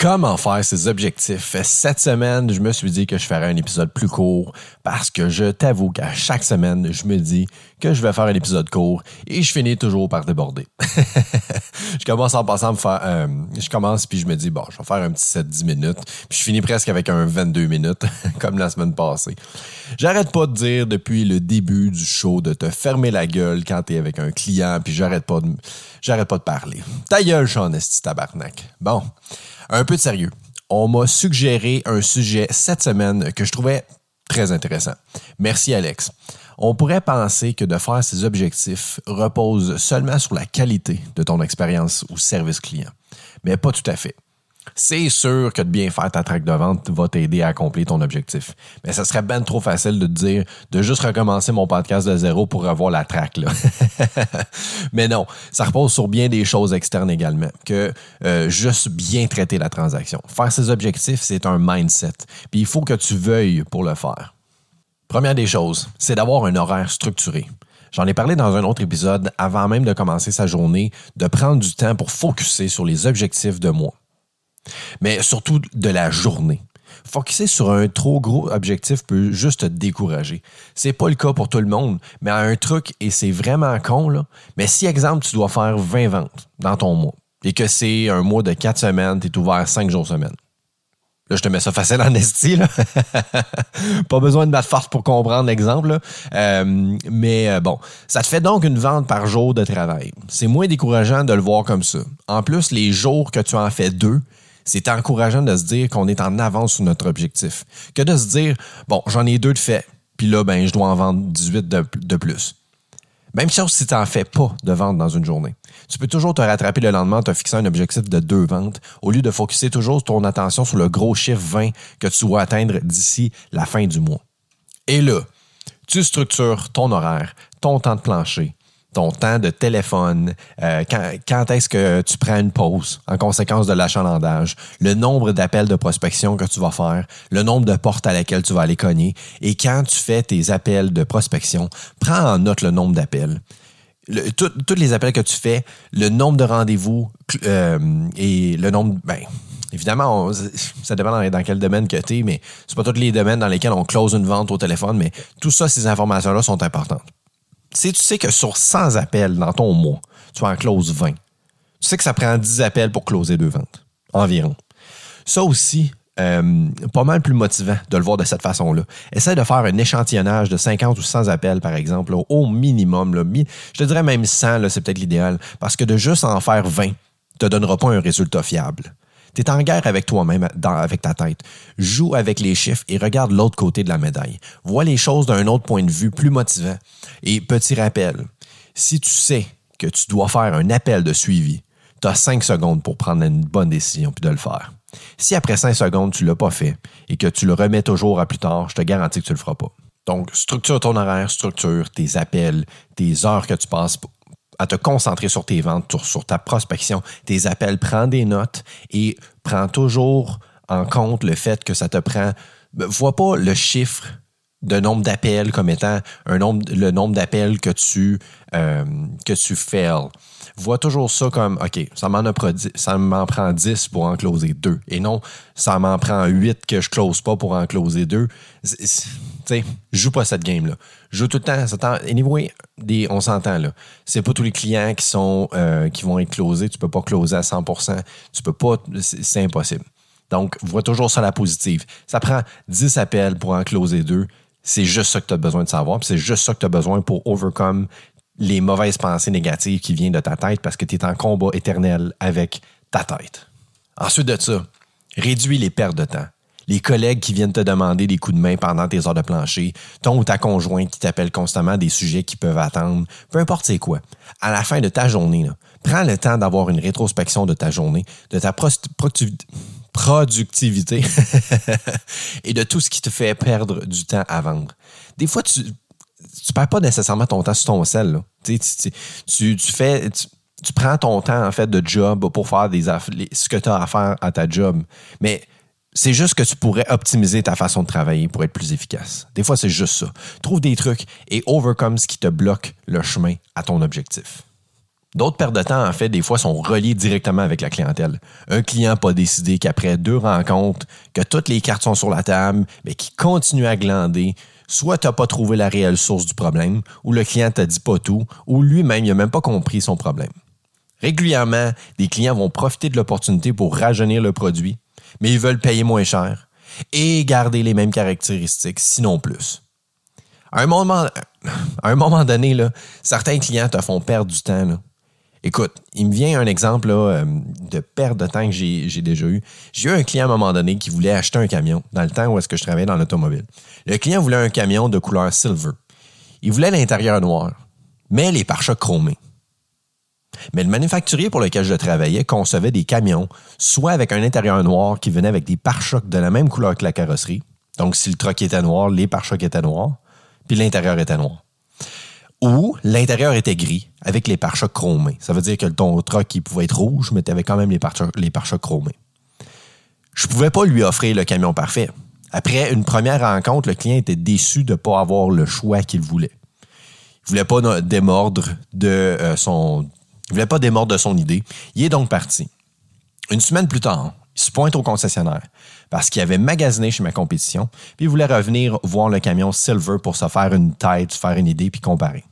Comment faire ses objectifs? Cette semaine, je me suis dit que je ferais un épisode plus court parce que je t'avoue qu'à chaque semaine, je me dis que je vais faire un épisode court et je finis toujours par déborder. je commence en passant me faire, euh, je commence puis je me dis bon, je vais faire un petit 7-10 minutes puis je finis presque avec un 22 minutes comme la semaine passée. J'arrête pas de dire depuis le début du show de te fermer la gueule quand t'es avec un client puis j'arrête pas de, j'arrête pas de parler. Ta gueule, Sean tabarnak. Bon. Un peu de sérieux. On m'a suggéré un sujet cette semaine que je trouvais très intéressant. Merci Alex. On pourrait penser que de faire ces objectifs repose seulement sur la qualité de ton expérience ou service client, mais pas tout à fait. C'est sûr que de bien faire ta traque de vente va t'aider à accomplir ton objectif. Mais ça serait bien trop facile de te dire de juste recommencer mon podcast de zéro pour revoir la traque. Mais non, ça repose sur bien des choses externes également, que euh, juste bien traiter la transaction. Faire ses objectifs, c'est un mindset. Puis il faut que tu veuilles pour le faire. Première des choses, c'est d'avoir un horaire structuré. J'en ai parlé dans un autre épisode avant même de commencer sa journée, de prendre du temps pour focuser sur les objectifs de moi mais surtout de la journée. Focuser sur un trop gros objectif peut juste te décourager. C'est pas le cas pour tout le monde, mais un truc, et c'est vraiment con, là, mais si, exemple, tu dois faire 20 ventes dans ton mois, et que c'est un mois de 4 semaines, tu es ouvert 5 jours semaine. Là, je te mets ça facile en esti, pas besoin de battre force pour comprendre l'exemple, euh, mais euh, bon, ça te fait donc une vente par jour de travail. C'est moins décourageant de le voir comme ça. En plus, les jours que tu en fais deux, c'est encourageant de se dire qu'on est en avance sur notre objectif que de se dire, bon, j'en ai deux de fait, puis là, ben, je dois en vendre 18 de, de plus. Même chose si tu n'en fais pas de vente dans une journée. Tu peux toujours te rattraper le lendemain en te fixant un objectif de deux ventes au lieu de focuser toujours ton attention sur le gros chiffre 20 que tu dois atteindre d'ici la fin du mois. Et là, tu structures ton horaire, ton temps de plancher, ton temps de téléphone, euh, quand, est-ce que tu prends une pause en conséquence de l'achalandage, le nombre d'appels de prospection que tu vas faire, le nombre de portes à laquelle tu vas aller cogner. Et quand tu fais tes appels de prospection, prends en note le nombre d'appels. Tous les appels que tu fais, le nombre de rendez-vous euh, et le nombre... Ben, évidemment, ça dépend dans, quel domaine que tu es, mais c'est pas tous les domaines dans lesquels on close une vente au téléphone, mais tout ça, ces informations-là sont importantes si tu sais que sur 100 appels dans ton mois, tu en closes 20, tu sais que ça prend 10 appels pour closer deux ventes, environ. Ça aussi, euh, pas mal plus motivant de le voir de cette façon-là. Essaye de faire un échantillonnage de 50 ou 100 appels, par exemple, au minimum. je te dirais même 100, c'est peut-être l'idéal, parce que de juste en faire 20 ne te donnera pas un résultat fiable. Tu es en guerre avec toi-même, avec ta tête. Joue avec les chiffres et regarde l'autre côté de la médaille. Vois les choses d'un autre point de vue plus motivant. Et petit rappel, si tu sais que tu dois faire un appel de suivi, tu as 5 secondes pour prendre une bonne décision puis de le faire. Si après 5 secondes, tu ne l'as pas fait et que tu le remets toujours à plus tard, je te garantis que tu ne le feras pas. Donc, structure ton horaire, structure tes appels, tes heures que tu passes à te concentrer sur tes ventes, sur ta prospection, tes appels, prends des notes et prends toujours en compte le fait que ça te prend. Ben, vois pas le chiffre de nombre d'appels comme étant le nombre d'appels que tu euh, que tu fais. Vois toujours ça comme OK, ça m'en ça m'en prend 10 pour en closer 2. Et non, ça m'en prend 8 que je close pas pour en closer 2. Tu sais, joue pas cette game-là. Joue tout le temps. Anyway, des, on s'entend là. C'est pas tous les clients qui sont euh, qui vont être closés. Tu peux pas closer à 100%. Tu peux pas. C'est impossible. Donc, vois toujours ça la positive. Ça prend 10 appels pour en closer 2 c'est juste ça que tu as besoin de savoir. C'est juste ça que tu as besoin pour overcome les mauvaises pensées négatives qui viennent de ta tête parce que tu es en combat éternel avec ta tête. Ensuite de ça, réduis les pertes de temps. Les collègues qui viennent te demander des coups de main pendant tes heures de plancher, ton ou ta conjointe qui t'appelle constamment des sujets qui peuvent attendre, peu importe c'est quoi. À la fin de ta journée, prends le temps d'avoir une rétrospection de ta journée, de ta productivité et de tout ce qui te fait perdre du temps à vendre. Des fois, tu ne perds pas nécessairement ton temps sur ton sel. Tu, tu, fais, tu, prends ton temps en fait de job pour faire des ce que tu as à faire à ta job. Mais c'est juste que tu pourrais optimiser ta façon de travailler pour être plus efficace. Des fois, c'est juste ça. Trouve des trucs et overcome ce qui te bloque le chemin à ton objectif. D'autres pertes de temps, en fait, des fois, sont reliées directement avec la clientèle. Un client pas décidé qu'après deux rencontres, que toutes les cartes sont sur la table, mais qui continue à glander, soit tu pas trouvé la réelle source du problème, ou le client t'a dit pas tout, ou lui-même n'a même pas compris son problème. Régulièrement, des clients vont profiter de l'opportunité pour rajeunir le produit, mais ils veulent payer moins cher et garder les mêmes caractéristiques, sinon plus. À un moment, donné, certains clients te font perdre du temps. Écoute, il me vient un exemple euh, de perte de temps que j'ai déjà eu. J'ai eu un client à un moment donné qui voulait acheter un camion dans le temps où est-ce que je travaillais dans l'automobile. Le client voulait un camion de couleur silver. Il voulait l'intérieur noir, mais les pare-chocs chromés. Mais le manufacturier pour lequel je travaillais concevait des camions, soit avec un intérieur noir qui venait avec des pare-chocs de la même couleur que la carrosserie. Donc, si le troc était noir, les pare-chocs étaient noirs, puis l'intérieur était noir ou l'intérieur était gris avec les pare-chocs chromés. Ça veut dire que ton truck il pouvait être rouge, mais tu avais quand même les pare-chocs, les pare-chocs chromés. Je ne pouvais pas lui offrir le camion parfait. Après une première rencontre, le client était déçu de ne pas avoir le choix qu'il voulait. Il voulait pas démordre de euh, son. Il voulait pas démordre de son idée. Il est donc parti. Une semaine plus tard, il se pointe au concessionnaire parce qu'il avait magasiné chez ma compétition, puis il voulait revenir voir le camion Silver pour se faire une tête, faire une idée, puis comparer.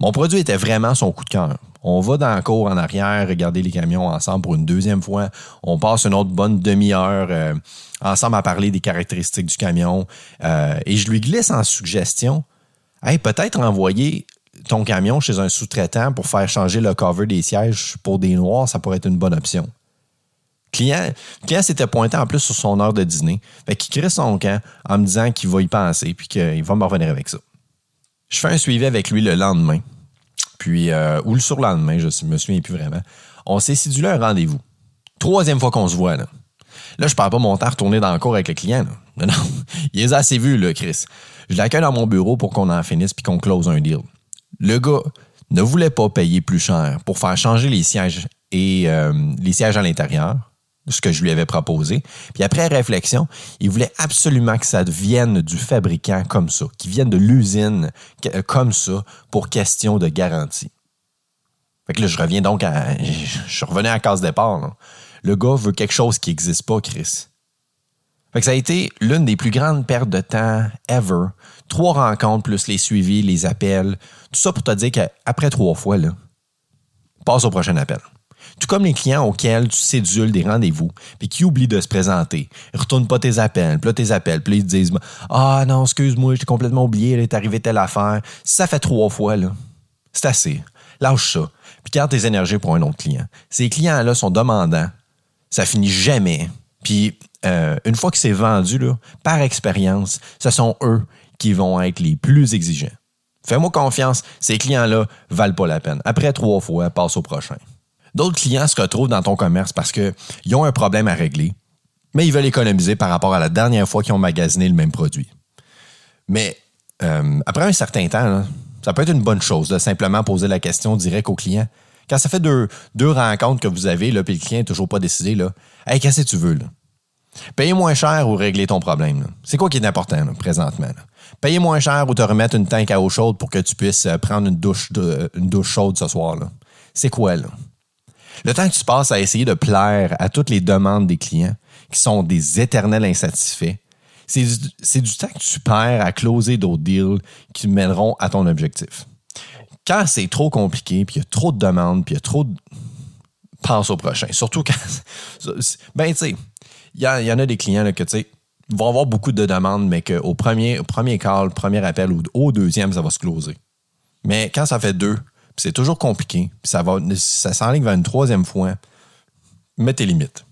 Mon produit était vraiment son coup de cœur. On va dans le cours en arrière, regarder les camions ensemble pour une deuxième fois. On passe une autre bonne demi-heure euh, ensemble à parler des caractéristiques du camion. Euh, et je lui glisse en suggestion Hey, peut-être envoyer ton camion chez un sous-traitant pour faire changer le cover des sièges pour des noirs, ça pourrait être une bonne option client, le client s'était pointé en plus sur son heure de dîner. Fait qu'il crée son camp en me disant qu'il va y penser puis qu'il va me revenir avec ça. Je fais un suivi avec lui le lendemain. Puis, euh, ou le surlendemain, je me souviens plus vraiment. On s'est sidulé un rendez-vous. Troisième fois qu'on se voit, là. Là, je parle pas mon temps à retourner dans le cours avec le client. Non, non. Il est assez vu, là, Chris. Je l'accueille dans mon bureau pour qu'on en finisse puis qu'on close un deal. Le gars ne voulait pas payer plus cher pour faire changer les sièges et euh, les sièges à l'intérieur ce que je lui avais proposé. Puis après réflexion, il voulait absolument que ça vienne du fabricant comme ça, qu'il vienne de l'usine euh, comme ça pour question de garantie. Fait que là, je reviens donc à. Je revenu à la case départ. Le gars veut quelque chose qui n'existe pas, Chris. Fait que ça a été l'une des plus grandes pertes de temps ever. Trois rencontres, plus les suivis, les appels. Tout ça pour te dire qu'après trois fois, là, passe au prochain appel. Tout comme les clients auxquels tu sédules des rendez-vous, puis qui oublient de se présenter. Ils retournent pas tes appels, puis là, tes appels, puis ils te disent Ah non, excuse-moi, j'ai complètement oublié, il est arrivé telle affaire. Ça fait trois fois, là, c'est assez. Lâche ça. Puis garde tes énergies pour un autre client. Ces clients-là sont demandants. Ça finit jamais. Puis euh, une fois que c'est vendu, là, par expérience, ce sont eux qui vont être les plus exigeants. Fais-moi confiance, ces clients-là valent pas la peine. Après trois fois, passe au prochain. D'autres clients se retrouvent dans ton commerce parce qu'ils ont un problème à régler, mais ils veulent économiser par rapport à la dernière fois qu'ils ont magasiné le même produit. Mais euh, après un certain temps, ça peut être une bonne chose de simplement poser la question direct au client. Quand ça fait deux, deux rencontres que vous avez, le client n'est toujours pas décidé, là, qu'est-ce que tu veux? Payer moins cher ou régler ton problème? C'est quoi qui est important présentement? Payer moins cher ou te remettre une tank à eau chaude pour que tu puisses euh, prendre une douche, une douche chaude ce soir? C'est quoi? là? Le temps que tu passes à essayer de plaire à toutes les demandes des clients, qui sont des éternels insatisfaits, c'est du, temps que tu perds à closer d'autres deals qui mèneront à ton objectif. Quand c'est trop compliqué, puis il y a trop de demandes, puis il y a trop de... Pense au prochain. Surtout quand... Ben, tu sais, il y, en a des clients là, que, tu sais, vont avoir beaucoup de demandes, mais qu'au premier, au premier call, premier appel ou au deuxième, ça va se closer. Mais quand ça fait deux, c'est toujours compliqué. Ça, va, ça s'enligne vers une troisième fois. Mets tes limites.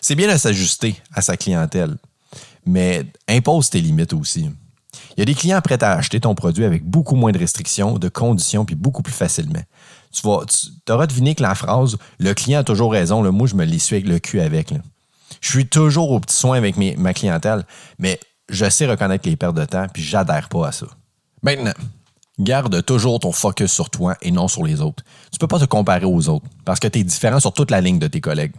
C'est bien de s'ajuster à sa clientèle, mais impose tes limites aussi. Il y a des clients prêts à acheter ton produit avec beaucoup moins de restrictions, de conditions, puis beaucoup plus facilement. Tu vas, tu auras deviné que la phrase Le client a toujours raison, le moi je me l'essuie avec le cul avec. Je suis toujours au petit soin avec ma clientèle, mais je sais reconnaître les pertes de temps, puis j'adhère pas à ça. Maintenant, Garde toujours ton focus sur toi et non sur les autres. Tu ne peux pas te comparer aux autres parce que tu es différent sur toute la ligne de tes collègues.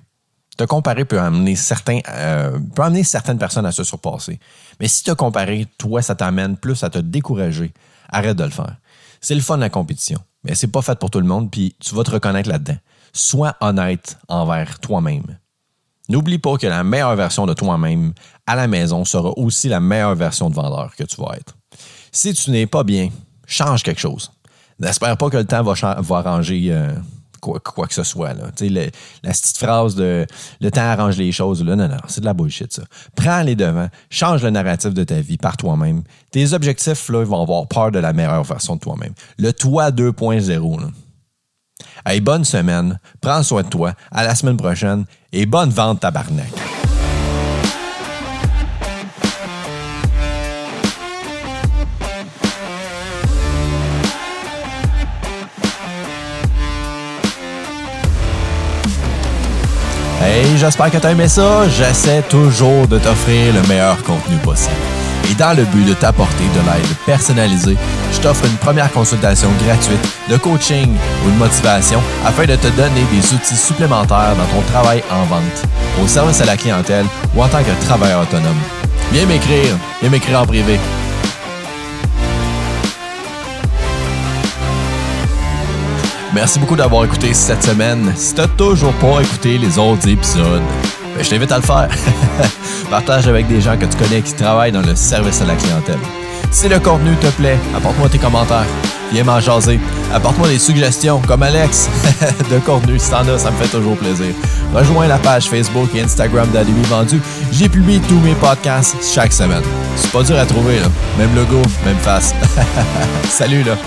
Te comparer peut amener, certains, euh, peut amener certaines personnes à se surpasser. Mais si te comparer, toi, ça t'amène plus à te décourager. Arrête de le faire. C'est le fun de la compétition, mais c'est pas fait pour tout le monde, puis tu vas te reconnaître là-dedans. Sois honnête envers toi-même. N'oublie pas que la meilleure version de toi-même à la maison sera aussi la meilleure version de vendeur que tu vas être. Si tu n'es pas bien, change quelque chose. N'espère pas que le temps va, arranger euh, quoi, que ce soit. La petite phrase de le temps arrange les choses, là, non, non, c'est de la bullshit, ça. Prends les devants, change le narratif de ta vie par toi-même. Tes objectifs là, vont avoir peur de la meilleure version de toi-même. Le toi 2.0. Hey, bonne semaine, prends soin de toi, à la semaine prochaine et bonne vente tabarnak. Hey, j'espère que tu as aimé ça. J'essaie toujours de t'offrir le meilleur contenu possible. Et dans le but de t'apporter de l'aide personnalisée, je t'offre une première consultation gratuite de coaching ou de motivation afin de te donner des outils supplémentaires dans ton travail en vente, au service à la clientèle ou en tant que travailleur autonome. Viens m'écrire, viens m'écrire en privé. Merci beaucoup d'avoir écouté cette semaine. Si t'as toujours pas écouté les autres épisodes, ben, je t'invite à le faire. Partage avec des gens que tu connais qui travaillent dans le service à la clientèle. Si le contenu te plaît, apporte-moi tes commentaires. Viens m'en jaser. Apporte-moi des suggestions, comme Alex, de contenu. Si t'en as, ça me fait toujours plaisir. Rejoins la page Facebook et Instagram d'Alibi Vendu. J'y publie tous mes podcasts chaque semaine. C'est pas dur à trouver, là. Même logo, même face. Salut, là.